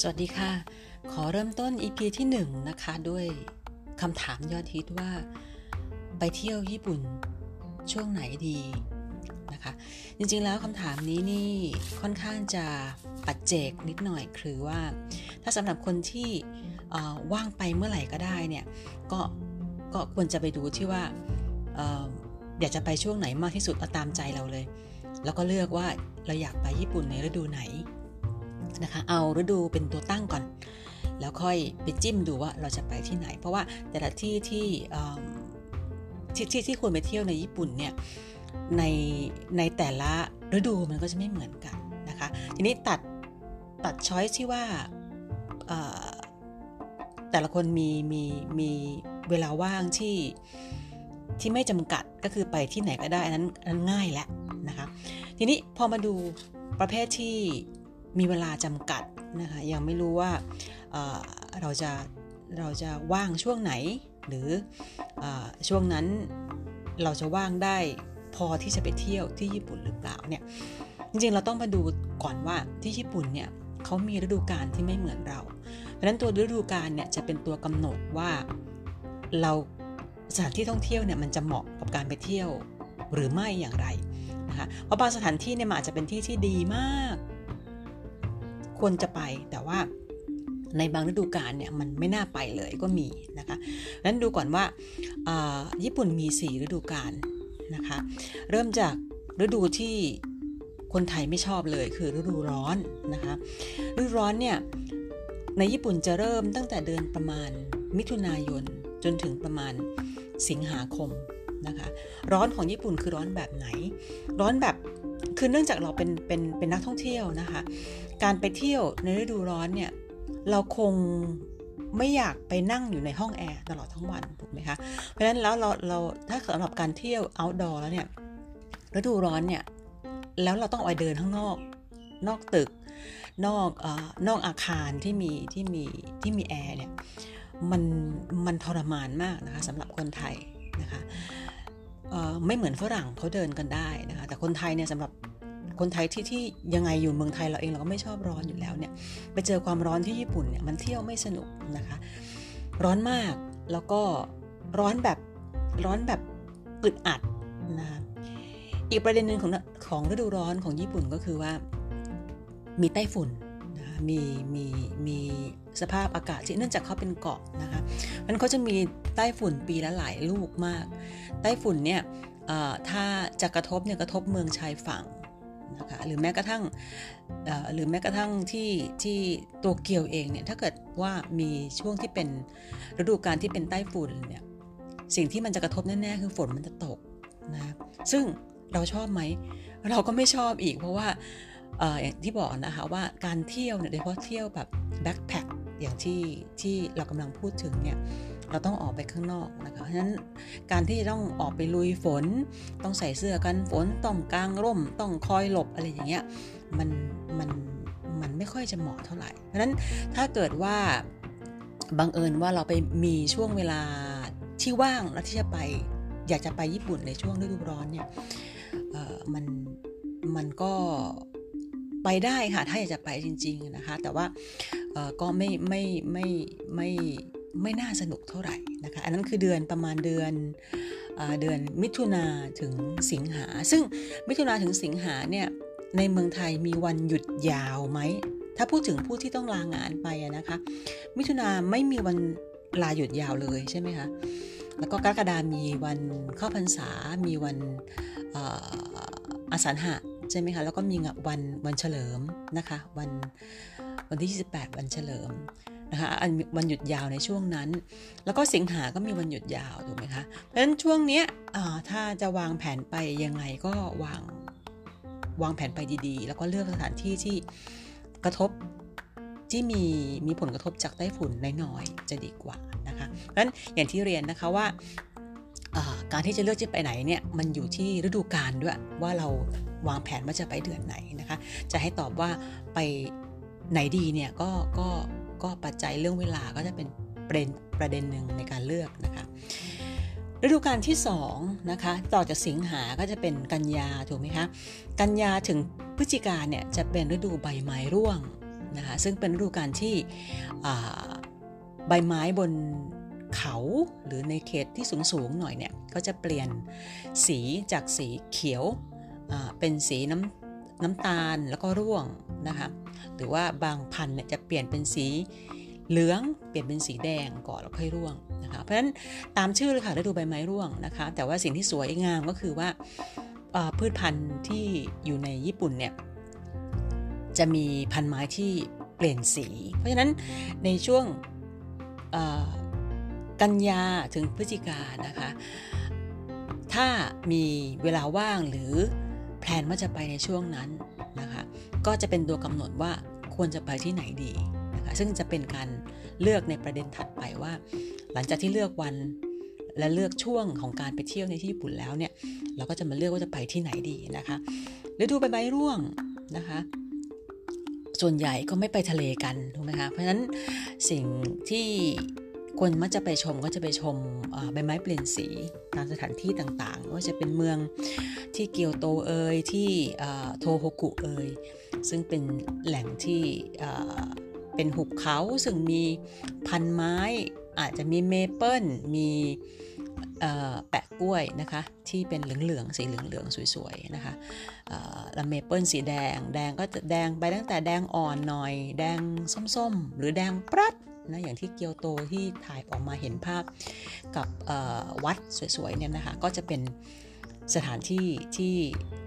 สวัสดีค่ะ ขอเริ่มต้น EP ที่1นนะคะด้วยคำถามยอดฮิตว่า ไปเที่ยวญี่ปุ่นช่วงไหนดีนะคะ จริงๆแล้วคำถามนี้นี่ค่อนข้างจะปัจเจกนิดหน่อยคือว่า ถ้าสำหรับคนที่ว่างไปเมื่อไหร่ก็ได้เนี่ยก็ก็ควรจะไปดูที่ว่าอยากจะไปช่วงไหนมากที่สุดเอาตามใจเราเลย แล้วก็เลือกว่าเราอยากไปญี่ปุ่นในฤดูไหน นะคะ เอาฤดูเป็นตัวตั้งก่อน แล้วค่อยไปจิ้มดูว่าเราจะไปที่ไหน เพราะว่าแต่ละที่ที่ที่ที่ที่ควรไปเที่ยวในญี่ปุ่นเนี่ยในในแต่ละฤดูมันก็จะไม่เหมือนกันนะคะ ทีนี้ตัดตัดช้อยที่ว่าแต่ละคนมีมีมีเวลาว่างที่ที่ไม่จำกัดก็คือไปที่ไหนก็ได้อันนั้นอันนั้นง่ายแล้วนะคะ ทีนี้พอมาดูประเภทที่ มีเวลาจำกัดนะคะยังไม่รู้ว่าเราจะเราจะว่างช่วงไหน หรืออช่วงนั้นเราจะว่างได้พอที่จะไปเที่ยวที่ญี่ปุ่นหรือเปล่าเนี่ยจริงๆเราต้องมาดูก่อนว่าที่ญี่ปุ่นเนี่ยเขามีฤดูกาลที่ไม่เหมือนเรา เพราะฉะนั้นตัวฤดูกาลเนี่ยจะเป็นตัวกำหนดว่าเราสถานที่ท่องเที่ยวเนี่ยมันจะเหมาะกับการไปเที่ยวหรือไม่อย่างไรนะคะเพราะบางสถานที่เนี่ยอาจจะเป็นที่ที่ดีมาก ควรจะไปแต่ว่าในบางฤดูกาลเนี่ยมันไม่น่าไปเลยก็มีนะคะนั้นดูก่อนว่าญี่ปุ่นมี 4 ฤดูกาลนะคะ เริ่มจากฤดูที่คนไทยไม่ชอบเลยคือฤดูร้อนนะคะ ฤดูร้อนเนี่ยในญี่ปุ่นจะเริ่มตั้งแต่เดือนประมาณมิถุนายนจนถึงประมาณสิงหาคมนะคะ ร้อนของญี่ปุ่นคือร้อนแบบไหน ร้อนแบบ คือเนื่องจากเราเป็นเป็นเป็นนักท่องเที่ยวนะคะ การไปเที่ยวในฤดูร้อนเนี่ยเราคงไม่อยากไปนั่งอยู่ในห้องแอร์ตลอดทั้งวันถูกไหมคะ เพราะฉะนั้นแล้วเราเราถ้าสำหรับการเที่ยว outdoor แล้วเนี่ยฤดูร้อนเนี่ยแล้วเราต้องออกไปเดินข้างนอก นอกตึก นอกอนอกอาคารที่มีที่มีที่มีแอร์เนี่ยมันมันทรมานมากนะคะสำหรับคนไทยนะคะ ไม่เหมือนฝรั่งเขาเดินกันได้นะคะแต่คนไทยเนี่ยสำหรับคนไทยที่ที่ยังไงอยู่เมืองไทยเราเองเราก็ไม่ชอบร้อนอยู่แล้วเนี่ยไปเจอความร้อนที่ญี่ปุ่นเนี่ยมันเที่ยวไม่สนุกนะคะร้อนมากแล้วก็ร้อนแบบร้อนแบบอึดอัดนะคะอีกประเด็นหนึ่งของของฤดูร้อนของญี่ปุ่นก็คือว่ามีไต้ฝุ่นนะะมีมีมี สภาพอากาศที่เนื่องจากเขาเป็นเกาะนะคะมันเขาจะมีไต้ฝุ่นปีละหลายลูกมากไต้ฝุ่นเนี่ยถ้าจะกระทบเนี่ยกระทบเมืองชายฝั่งนะคะหรือแม้กระทั่งหรือแม้กระทั่งที่ที่ตัวเกียวเองเนี่ยถ้าเกิดว่ามีช่วงที่เป็นฤดูกาลที่เป็นใต้ฝุ่นเนี่ยสิ่งที่มันจะกระทบแน่ๆคือฝนมันจะตกนะซึ่งเราชอบไหม เราก็ไม่ชอบอีกเพราะว่าอย่างที่บอกนะคะว่าการเที่ยวเนี่ยโดยเฉพาะเที่ยวแบบแบ็คแพค อย่างที่ที่เรากำลังพูดถึงเนี่ยเราต้องออกไปข้างนอกนะคะเพราะฉะนั้นการที่จะต้องออกไปลุยฝน ต้องใส่เสื้อกันฝนต้องกางร่ม ต้องคอยหลบอะไรอย่างเงี้ยมันมันมันไม่ค่อยจะเหมาะเท่าไหร่ เพราะฉะนั้นถ้าเกิดว่าบังเอิญว่าเราไปมีช่วงเวลาที่ว่างแล้วที่จะไปอยากจะไปญี่ปุ่นในช่วงฤดูร้อนเนี่ยมันมันก็ไปได้ค่ะถ้าอยากจะไปจริง ๆนะคะ แต่ว่า ก็ไม่ไม่ไม่ไม่ไม่น่าสนุกเท่าไหร่นะคะ อันนั้นคือเดือนประมาณเดือนเดือนมิถุนาถึงสิงหา ซึ่งมิถุนาถึงสิงหาเนี่ยในเมืองไทยมีวันหยุดยาวไหม ถ้าพูดถึงผู้ที่ต้องลางานไปนะคะ มิถุนาไม่มีวันลาหยุดยาวเลยใช่ไหมคะ แล้วก็กรกฎามีวันเข้าพรรษา มีวันอาสาหะใช่ไหมคะ แล้วก็มีวันวันเฉลิมนะคะ วัน วันที่ 28 วันเฉลิมนะคะวันหยุดยาวในช่วงนั้น แล้วก็สิงหาก็มีวันหยุดยาวถูกไหมคะเพราะฉะนั้นช่วงนี้ถ้าจะวางแผนไปยังไงก็วางวางแผนไปดีๆ แล้วก็เลือกสถานที่ที่กระทบที่มีมีผลกระทบจากไต้ฝุ่นน้อยๆจะดีกว่านะคะเพราะฉะนั้นอย่างที่เรียนนะคะว่าการที่จะเลือกจะไปไหนเนี่ยมันอยู่ที่ฤดูกาลด้วยว่าเราวางแผนว่าจะไปเดือนไหนนะคะ จะให้ตอบว่าไป ไหนดีเนี่ยก็ก็ก็ปัจจัยเรื่องเวลาก็จะเป็นประเด็นประเด็นหนึ่งในการเลือกนะคะฤดูกาลที่2นะคะต่อจากสิงหาก็จะเป็นกันยาถูกไหมคะกันยาถึงพฤศจิกาเนี่ยจะเป็นฤดูใบไม้ร่วงนะคะซึ่งเป็นฤดูกาลที่ใบไม้บนเขาหรือในเขตที่สูงสูงหน่อยเนี่ยก็จะเปลี่ยนสีจากสีเขียวเป็นสีน้ำ น้ำตาลแล้วก็ร่วงนะคะหรือว่าบางพันธุ์เนี่ยจะเปลี่ยนเป็นสีเหลืองเปลี่ยนเป็นสีแดงก่อนแล้วค่อยร่วงนะคะเพราะฉะนั้นตามชื่อเลยค่ะฤดูใบไม้ร่วงนะคะ แต่ว่าสิ่งที่สวยงามก็คือว่าพืชพันธุ์ที่อยู่ในญี่ปุ่นเนี่ยจะมีพันไม้ที่เปลี่ยนสี เพราะฉะนั้นในช่วงกันยาถึงพฤศจิกานะคะ ถ้ามีเวลาว่างหรือ แพลนว่าจะไปในช่วงนั้นนะคะ ก็จะเป็นตัวกำหนดว่าควรจะไปที่ไหนดีนะคะ ซึ่งจะเป็นการเลือกในประเด็นถัดไปว่า หลังจากที่เลือกวันและเลือกช่วงของการไปเที่ยวในที่ญี่ปุ่นแล้วเนี่ย เราก็จะมาเลือกว่าจะไปที่ไหนดีนะคะฤดูใบไม้ร่วงนะคะ ส่วนใหญ่ก็ไม่ไปทะเลกันถูกไหมคะ เพราะฉะนั้นสิ่งที่ คนมักจะไปชมก็จะไปชมใบไม้เปลี่ยนสีตามสถานที่ต่างๆว่าจะเป็นเมืองที่เกียวโตเอยที่โทโฮกุเอยซึ่งเป็นแหล่งที่เป็นหุบเขาซึ่งมีพันไม้อาจจะมีเมเปิลมีแปะกล้วยนะคะที่เป็นเหลืองๆสีเหลืองๆสวยๆนะคะแล้วเมเปิลสีแดงแดงก็จะแดงไปตั้งแต่แดงอ่อนหน่อย แดงส้มๆ หรือแดงปรัด นะอย่างที่เกียวโตที่ถ่ายออกมาเห็นภาพกับวัดสวยๆเนี่ยนะคะก็จะเป็นสถานที่ที่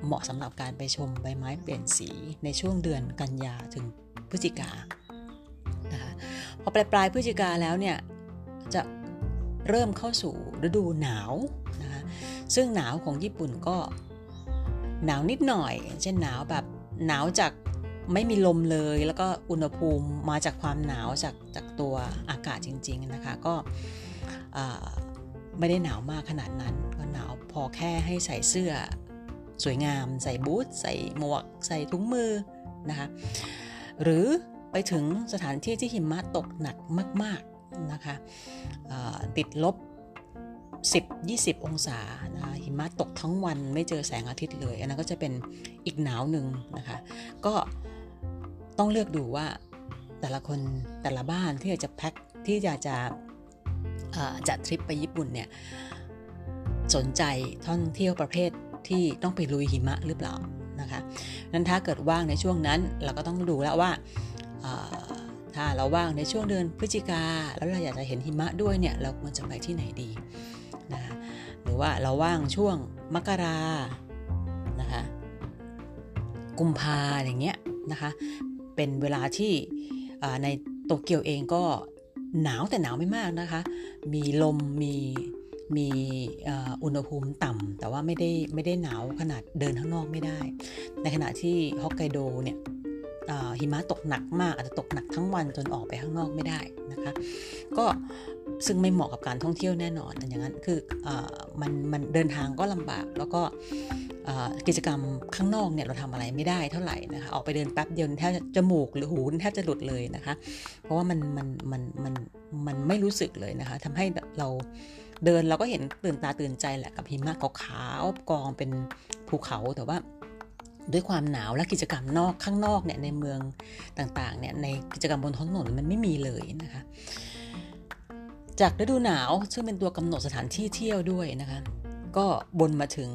เหมาะสำหรับการไปชมใบไม้เปลี่ยนสีในช่วงเดือนกันยาถึงพฤศจิกานะคะพอปลายปลายพฤศจิกาแล้วเนี่ยจะเริ่มเข้าสู่ฤดูหนาวนะคะซึ่งหนาวของญี่ปุ่นก็หนาวนิดหน่อย เช่นหนาวแบบหนาวจาก ไม่มีลมเลย แล้วก็อุณหภูมิมาจากความหนาวจากจากตัวอากาศจริง ๆนะคะ ก็ไม่ได้หนาวมากขนาดนั้น ก็หนาวพอแค่ให้ใส่เสื้อสวยงาม ใส่บูทใส่หมวก ใส่ถุงมือนะคะหรือไปถึงสถานที่ที่หิมะตกหนักมาก ๆนะคะติดลบ 10-20 องศานะคะหิมะตกทั้งวันไม่เจอแสงอาทิตย์เลย อันนั้นก็จะเป็นอีกหนาวหนึ่งนะคะ ก็ ต้องเลือกดูว่าแต่ละคนแต่ละบ้านที่อยากจะแพ็คที่อยากจะจัดทริปไปญี่ปุ่นเนี่ยสนใจท่องเที่ยวประเภทที่ต้องไปลุยหิมะหรือเปล่านะคะนั้นถ้าเกิดว่างในช่วงนั้นเราก็ต้องดูแล้วว่าถ้าเราว่างในช่วงเดือนพฤศจิกาแล้วเราอยากจะเห็นหิมะด้วยเนี่ยเราควรจะไปที่ไหนดีนะคะหรือว่าเราว่างช่วงมกรานะคะกุมภาอย่างเงี้ยนะคะ เป็นเวลาที่ในโตเกียวเองก็หนาวแต่หนาวไม่มากนะคะ มีลมมีมีอุณหภูมิต่ำแต่ว่าไม่ได้ไม่ได้หนาวขนาดเดินข้างนอกไม่ได้ ในขณะที่ฮอกไกโดเนี่ย หิมะตกหนักมากอาจจะตกหนักทั้งวันจนออกไปข้างนอกไม่ได้นะคะ ก็ซึ่งไม่เหมาะกับการท่องเที่ยวแน่นอนอย่างนั้นคืออมันมันเดินทางก็ลำบากแล้วก็กิจกรรมข้างนอกเนี่ยเราทำอะไรไม่ได้เท่าไหร่นะคะออกไปเดินแป๊บเดียวแทบจมูกหรือหูแทบจะหลุดเลยนะคะ เพราะว่ามันมันมันมันมันไม่รู้สึกเลยนะคะทำให้เราเดินเราก็เห็นตื่นตาตื่นใจแหละกับหิมะขาวๆกองเป็นภูเขาแต่ว่า ด้วยความหนาวและกิจกรรมนอกข้างนอกเนี่ยในเมืองต่างๆเนี่ยในกิจกรรมบนท้องถนนมันไม่มีเลยนะคะ จากฤดูหนาวซึ่งเป็นตัวกำหนดสถานที่เที่ยวด้วยนะคะ ก็บนมาถึง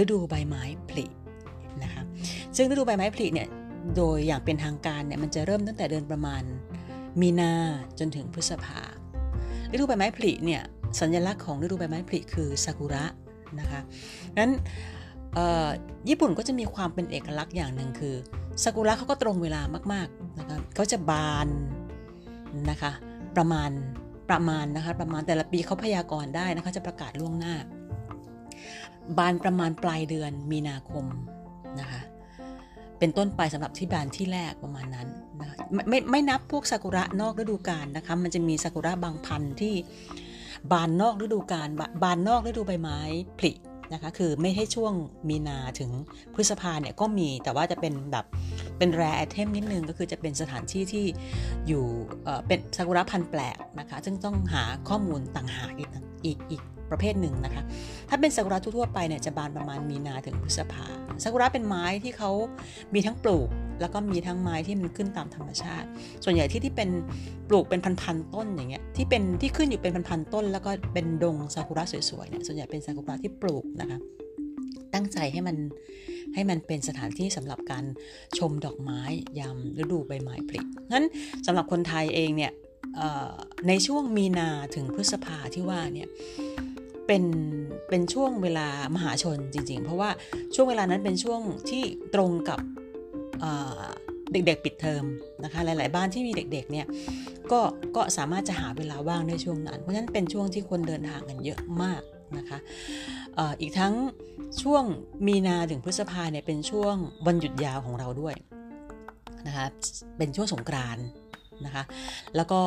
ฤดูใบไม้ผลินะคะซึ่งฤดูใบไม้ผลิเนี่ยโดยอย่างเป็นทางการเนี่ยมันจะเริ่มตั้งแต่เดือนประมาณมีนาจนถึงพฤษภาฤดูใบไม้ผลิเนี่ยสัญลักษณ์ของฤดูใบไม้ผลิคือซากุระนะคะนั้น ญี่ปุ่นก็จะมีความเป็นเอกลักษณ์อย่างหนึ่งคือซากุระเขาก็ตรงเวลามากๆนะคะเขาจะบานนะคะประมาณประมาณนะคะประมาณแต่ละปีเขาพยากรณ์ได้นะคะจะประกาศล่วงหน้า บานประมาณปลายเดือนมีนาคมนะคะเป็นต้นไปสำหรับที่บานที่แรกประมาณนั้นนะคะไม่ไม่นับพวกซากุระนอกฤดูกาลนะคะมันจะมีซากุระบางพันธุ์ที่บานนอกฤดูกาลบานนอกฤดูใบไม้ผลิ นะคะ คือไม่ใช่ช่วงมีนาถึงพฤษภาเนี่ยก็มีแต่ว่าจะเป็นแบบเป็นแรไอเทมนิดนึงก็คือจะเป็นสถานที่ที่อยู่เป็นซากุระพันธุ์แปลกนะคะ ซึ่งต้องหาข้อมูลต่างหากอีกอีกอีก ประเภทหนึ่งนะคะ ถ้าเป็นซากุระทั่วไปเนี่ยจะบานประมาณมีนาถึงพฤษภาซากุระเป็นไม้ที่เขามีทั้งปลูก แล้วก็มีทั้งไม้ที่มันขึ้นตามธรรมชาติ ส่วนใหญ่ที่ที่เป็นปลูกเป็นพันๆต้นอย่างเงี้ยที่เป็นที่ขึ้นอยู่เป็นพันๆต้น แล้วก็เป็นดงซากุระสวยๆเนี่ยส่วนใหญ่เป็นซากุระที่ปลูกนะคะตั้งใจให้มันให้มันเป็นสถานที่สำหรับการชมดอกไม้ยามฤดูใบไม้ผลิงั้นสำหรับคนไทยเองเนี่ยในช่วงมีนาถึงพฤษภาที่ว่าเนี่ย เป็นเป็นช่วงเวลามหาชนจริง ๆ เพราะว่าช่วงเวลานั้นเป็นช่วงที่ตรงกับเด็กๆปิดเทอมนะคะ หลาย ๆ บ้านที่มีเด็ก ๆ เนี่ยก็ก็สามารถจะหาเวลาว่างในช่วงนั้น เพราะฉะนั้นเป็นช่วงที่คนเดินทางกันเยอะมากนะคะอีกทั้งช่วงมีนาถึงพฤษภาเนี่ยเป็นช่วงวันหยุดยาวของเราด้วยนะคะเป็นช่วงสงกรานนะคะ แล้วก็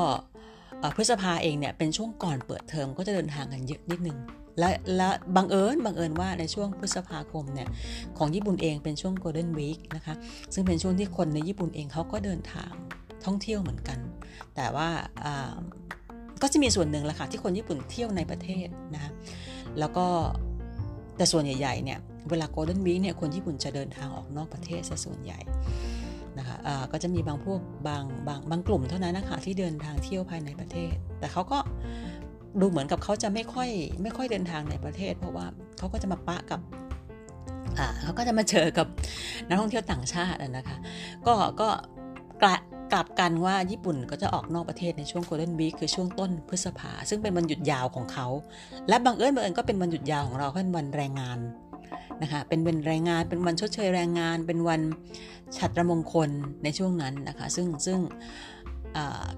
พฤษภาเองเนี่ยเป็นช่วงก่อนเปิดเทอมก็จะเดินทางกันเยอะนิดนึงและและบังเอิญบังเอิญว่าในช่วงพฤษภาคมเนี่ยของญี่ปุ่นเองเป็นช่วง Golden Week นะคะซึ่งเป็นช่วงที่คนในญี่ปุ่นเองเขาก็เดินทางท่องเที่ยวเหมือนกัน แต่ว่าก็จะมีส่วนหนึ่งแหละค่ะที่คนญี่ปุ่นเที่ยวในประเทศนะคะแล้วก็แต่ส่วนใหญ่ๆเนี่ยเวลา Golden Week เนี่ยคนญี่ปุ่นจะเดินทางออกนอกประเทศซะส่วนใหญ่ นะคะะก็จะมีบางพวกบางบางบางกลุ่มเท่านั้นนะคะที่เดินทางเที่ยวภายในประเทศ แต่เขาก็ดูเหมือนกับเขาจะไม่ค่อยไม่ค่อยเดินทางในประเทศ เพราะว่าเขาก็จะมาปะกับเขาก็จะมาเจอกับนักท่องเที่ยวต่างชาตินะคะ ก็ก็กลกลับกันว่าญี่ปุ่นก็จะออกนอกประเทศในช่วงโกลเด้นวีคคือช่วงต้นพฤษภาซึ่งเป็นวันหยุดยาวของเขา และบางเอิญบางเอิญก็เป็นวันหยุดยาวของเราเป็นวันแรงงาน นะคะเป็นวันแรงงานเป็นวันชดเชยแรงงาน เป็นวันฉัตรมงคลในช่วงนั้นนะคะ ซึ่งซึ่ง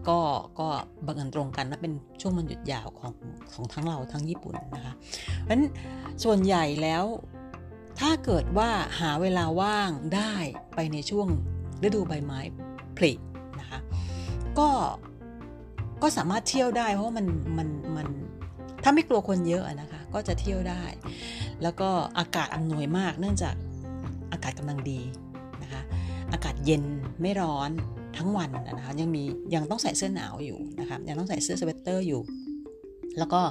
ก็ก็บังเอิญตรงกันและเป็นช่วงวันหยุดยาวของของทั้งเราทั้งญี่ปุ่นนะคะเพราะฉะนั้นส่วนใหญ่แล้วถ้าเกิดว่าหาเวลาว่างได้ไปในช่วงฤดูใบไม้ผลินะคะก็ก็สามารถเที่ยวได้เพราะมันมันมันถ้าไม่กลัวคนเยอะนะคะ ก็จะเที่ยวได้ แล้วก็อากาศอำนวยมาก เนื่องจากอากาศกำลังดีนะคะอากาศเย็นไม่ร้อนทั้งวันนะคะยังมียังต้องใส่เสื้อหนาวอยู่นะคะยังต้องใส่เสื้อสเวตเตอร์อยู่ แล้วก็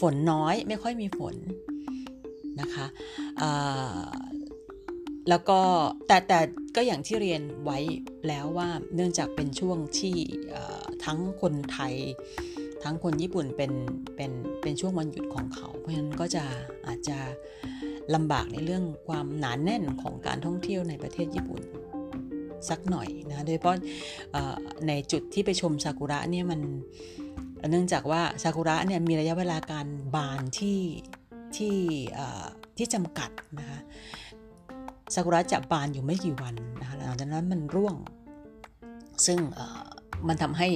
ฝนน้อยไม่ค่อยมีฝนนะคะแล้วก็แต่แต่ก็อย่างที่เรียนไว้แล้วว่าเนื่องจากเป็นช่วงที่ทั้งคนไทย ทั้งคนญี่ปุ่นเป็นเป็นเป็นช่วงวันหยุดของเขา เพราะฉะนั้นก็จะอาจจะลำบากในเรื่องความหนานแน่นของการท่องเที่ยวในประเทศญี่ปุ่นสักหน่อยนะโดยเฉพาะในจุดที่ไปชมซากุระเนี่ยมันเนื่องจากว่าซากุระเนี่ยมีระยะเวลาการบานที่ที่ที่จำกัดนะคะซากุระจะบานอยู่ไม่กี่วันนะคะหลังจากนั้นมันร่วง ซึ่ง มันทำให้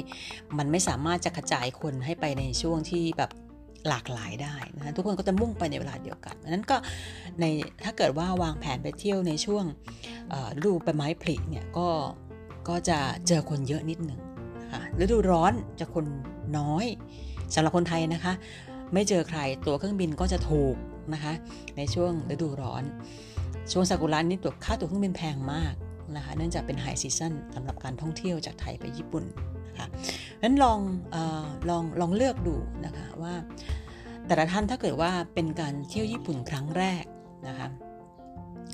มันไม่สามารถจะกระจายคนให้ไปในช่วงที่แบบหลากหลายได้นะทุกคนก็จะมุ่งไปในเวลาเดียวกันนั้นก็ในถ้าเกิดว่าวางแผนไปเที่ยวในช่วงฤดูใบไม้ผลิเนี่ยก็ก็จะเจอคนเยอะนิดหนึ่งนะคะฤดูร้อนจะคนน้อยสำหรับคนไทยนะคะ ไม่เจอใครตัวเครื่องบินก็จะถูกนะคะ ในช่วงฤดูร้อน ช่วงซากุระนี่ตัวค่าตัวเครื่องบินแพงมาก นะคะเนื่องจากเป็นไฮซีซันสำหรับการท่องเที่ยวจากไทยไปญี่ปุ่นนะคะนั้นลองอลองลองเลือกดูนะคะว่า แต่ละท่านถ้าเกิดว่าเป็นการเที่ยวญี่ปุ่นครั้งแรกนะคะ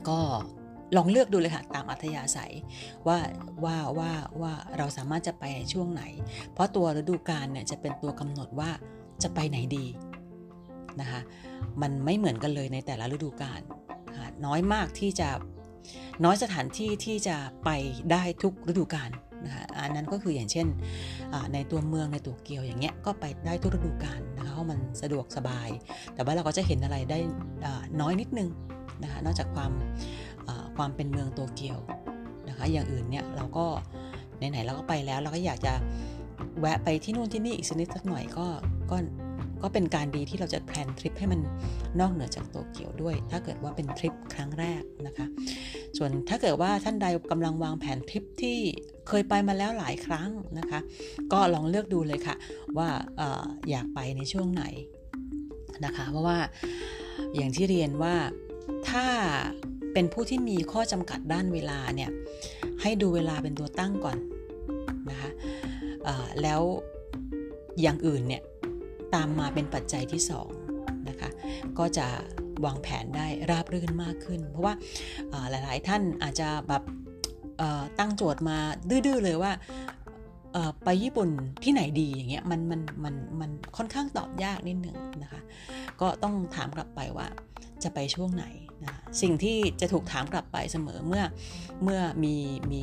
ก็ลองเลือกดูเลยค่ะตามอัธยาศัยว่าว่าว่าว่าเราสามารถจะไปในช่วงไหน เพราะตัวฤดูกาลเนี่ยจะเป็นตัวกำหนดว่าจะไปไหนดีนะคะมันไม่เหมือนกันเลยในแต่ละฤดูกาลน้อยมากที่จะ น้อยสถานที่ที่จะไปได้ทุกฤดูกาลนะคะอันนั้นก็คืออย่างเช่นในตัวเมืองในตัวเกียวอย่างเงี้ยก็ไปได้ทุกฤดูกาลนะคะเพราะมันสะดวกสบาย แต่ว่าเราก็จะเห็นอะไรได้น้อยนิดนึงนะคะนอกจากความความเป็นเมืองตัวเกียวนะคะอย่างอื่นเนี่ยเราก็ไหนๆเราก็ไปแล้ว เราก็อยากจะแวะไปที่นู่นที่นี่อีกสักนิดสักหน่อยก็ก็ก็เป็นการดีที่เราจะแพลนทริปให้มันนอกเหนือจากโตเกียวด้วย ถ้าเกิดว่าเป็นทริปครั้งแรกนะคะ ส่วนถ้าเกิดว่าท่านใดกำลังวางแผนทริปที่เคยไปมาแล้วหลายครั้งนะคะ ก็ลองเลือกดูเลยค่ะ ว่าออยากไปในช่วงไหนนะคะ เพราะว่าอย่างที่เรียนว่าถ้าเป็นผู้ที่มีข้อจำกัดด้านเวลาเนี่ยให้ดูเวลาเป็นตัวตั้งก่อนนะคะแล้วอย่างอื่นเนี่ยตามมาเป็นปัจจัยที่2นะคะก็จะ วางแผนได้ราบรื่นมากขึ้น เพราะว่าหลาย ๆ ท่านอาจจะแบบตั้งโจทย์มาดื้อ ๆ เลยว่าไปญี่ปุ่นที่ไหนดีอย่างเงี้ยมันมันมันมันค่อนข้างตอบยากนิดหนึ่งนะคะ ก็ต้องถามกลับไปว่าจะไปช่วงไหนนะสิ่งที่จะถูกถามกลับไปเสมอเมื่อเมื่อมีมี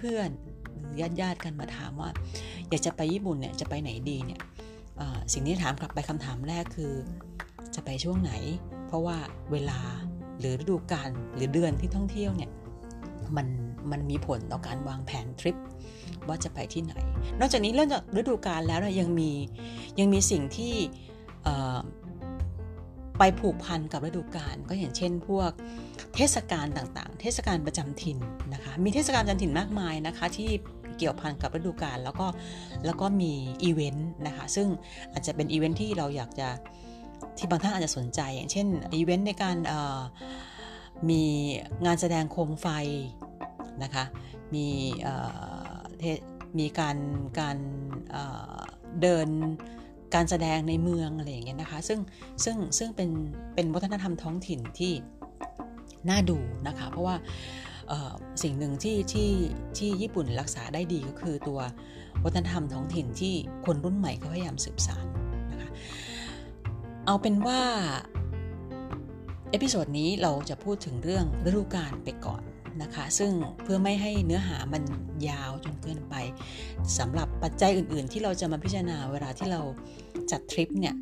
เพื่อนๆหรือญาติญาติกันมาถามว่า อยากจะไปญี่ปุ่นเนี่ยจะไปไหนดีเนี่ยสิ่งที่ถามกลับไปคำถามแรกคือจะไปช่วงไหน เพราะว่าเวลาหรือฤดูกาลหรือเดือนที่ท่องเที่ยวเนี่ยมันมันมีผลต่อการวางแผนทริปว่าจะไปที่ไหน นอกจากนี้เรื่องจากฤดูกาลแล้วนะยังมียังมีสิ่งที่ไปผูกพันกับฤดูกาลก็อย่างเช่นพวกเทศกาลต่างๆ เทศกาลประจำถิ่นนะคะ มีเทศกาลประจำถิ่นมากมายนะคะที่เกี่ยวพันกับฤดูกาลแล้วก็แล้วก็มีอีเวนต์นะคะซึ่งอาจจะเป็นอีเวนต์ที่เราอยากจะ ที่บางท่านอาจจะสนใจ อย่างเช่นอีเวนต์ในการมีงานแสดงโคมไฟนะคะมีมีการการเดินการแสดงในเมืองอะไรอย่างเงี้ยนะคะซึ่งซึ่งซึ่งเป็นเป็นวัฒนธรรมท้องถิ่นที่น่าดูนะคะเพราะว่าสิ่งหนึ่งที่ที่ที่ญี่ปุ่นรักษาได้ดีก็คือตัววัฒนธรรมท้องถิ่นที่คนรุ่นใหม่ก็พยายามสืบสาน เอาเป็นว่า episode นี้เราจะพูดถึงเรื่องฤดูกาลไปก่อนนะคะ ซึ่งเพื่อไม่ให้เนื้อหามันยาวจนเกินไปสำหรับปัจจัยอื่น ๆ ที่เราจะมาพิจารณาเวลาที่เราจัดทริปเนี่ย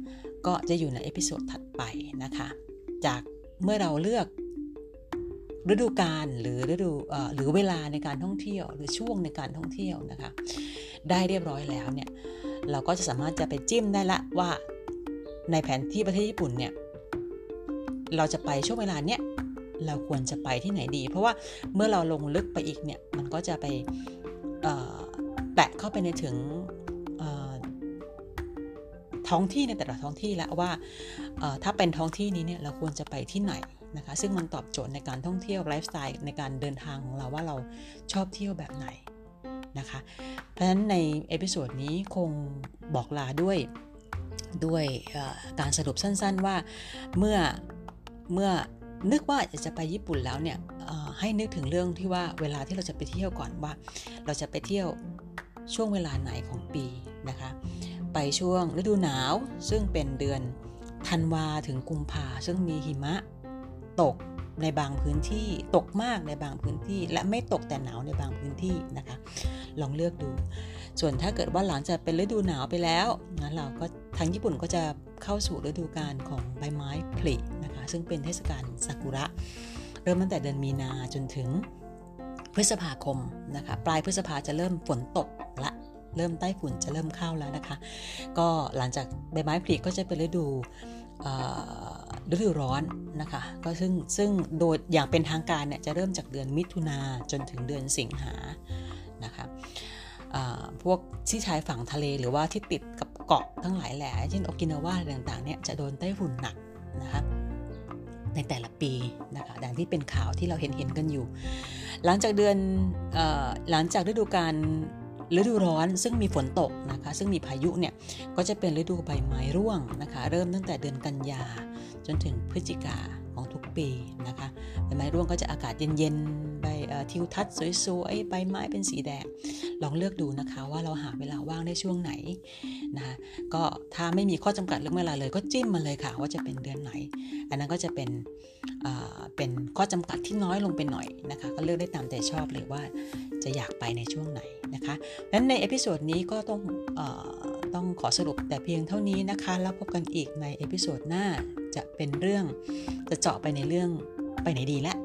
ก็จะอยู่ใน episode ถัดไปนะคะ จากเมื่อเราเลือกฤดูกาลหรือฤดูหรือเวลาในการท่องเที่ยว หรือช่วงในการท่องเที่ยวนะคะ ได้เรียบร้อยแล้วเนี่ยเราก็จะสามารถจะไปจิ้มได้ละว่า ในแผนที่ประเทศญี่ปุ่นเนี่ยเราจะไปช่วงเวลาเนี้ยเราควรจะไปที่ไหนดี เพราะว่าเมื่อเราลงลึกไปอีกเนี่ยมันก็จะไปแตะเข้าไปในถึงท้องที่ในแต่ละท้องที่แล้วว่าถ้าเป็นท้องที่นี้เนี่ยเราควรจะไปที่ไหนนะคะซึ่งมันตอบโจทย์ในการท่องเที่ยวไลฟ์สไตล์ในการเดินทางของเราว่าเราชอบเที่ยวแบบไหนนะคะเพราะฉะนั้นใน episode นี้คงบอกลาด้วย ด้วยการสรุปสั้นๆว่าเมื่อเมื่อนึกว่าจะไปญี่ปุ่นแล้วเนี่ยให้นึกถึงเรื่องที่ว่าเวลาที่เราจะไปเที่ยวก่อนว่า เราจะไปเที่ยวช่วงเวลาไหนของปีนะคะ ไปช่วงฤดูหนาวซึ่งเป็นเดือนธันวาถึงกุมภาซึ่งมีหิมะตก ในบางพื้นที่ ตกมากในบางพื้นที่ และไม่ตกแต่หนาวในบางพื้นที่นะคะ ลองเลือกดู ส่วนถ้าเกิดว่าหลังจากเป็นฤดูหนาวไปแล้วนะเราก็ทางญี่ปุ่นก็จะเข้าสู่ฤดูกาลของใบไม้ผลินะคะ ซึ่งเป็นเทศกาลซากุระ เริ่มตั้งแต่เดือนมีนาจนถึงพฤษภาคมนะคะ ปลายพฤษภาจะเริ่มฝนตกละเริ่มใต้ฝุ่นจะเริ่มเข้าแล้วนะคะ ก็หลังจากใบไม้ผลิก็จะเป็นฤดู ฤดูร้อนนะคะ ก็ซึ่งซึ่งโดยอย่างเป็นทางการเนี่ยจะเริ่มจากเดือนมิถุนาจนถึงเดือนสิงหานะคะพวกที่ชายฝั่งทะเลหรือว่าที่ติดกับเกาะทั้งหลายแหล่เช่นโอกินาวาต่างๆเนี่ยจะโดนไต้ฝุ่นหนักนะคะในแต่ละปีนะคะดังที่เป็นข่าวที่เราเห็นเห็นกันอยู่ หลังจากเดือนหลังจากฤดูกาลฤดูร้อนซึ่งมีฝนตกนะคะ ซึ่งมีพายุเนี่ยก็จะเป็นฤดูใบไม้ร่วงนะคะ เริ่มตั้งแต่เดือนกันยา จนถึงพฤศจิกาของทุกปีนะคะใบไม้ร่วงก็จะอากาศเย็น ทิวทัศน์สวยๆใบไม้เป็นสีแดง ลองเลือกดูนะคะว่าเราหาเวลาว่างได้ช่วงไหนนะคะก็ถ้าไม่มีข้อจำกัดเรื่องเวลาเลยก็จิ้มมาเลยค่ะ ว่าจะเป็นเดือนไหน อันนั้นก็จะเป็นเป็นข้อจำกัดที่น้อยลงไปหน่อยนะคะ ก็เลือกได้ตามใจชอบเลยว่าจะอยากไปในช่วงไหนนะคะนั้นใน episode นี้ก็ต้องอต้องขอสรุปแต่เพียงเท่านี้นะคะ แล้วพบกันอีกใน episode หน้าจะเป็นเรื่องจะเจาะไปในเรื่องไปไหนดีแล้ว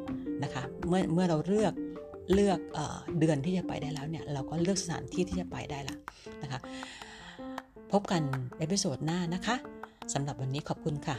นะคะ เมื่อเมื่อเราเลือกเลือกเอเดือนที่จะไปได้แล้วเนี่ย เราก็เลือกสถานที่ที่จะไปได้ละนะคะ พบกัน episode หน้านะคะสำหรับวันนี้ขอบคุณค่ะ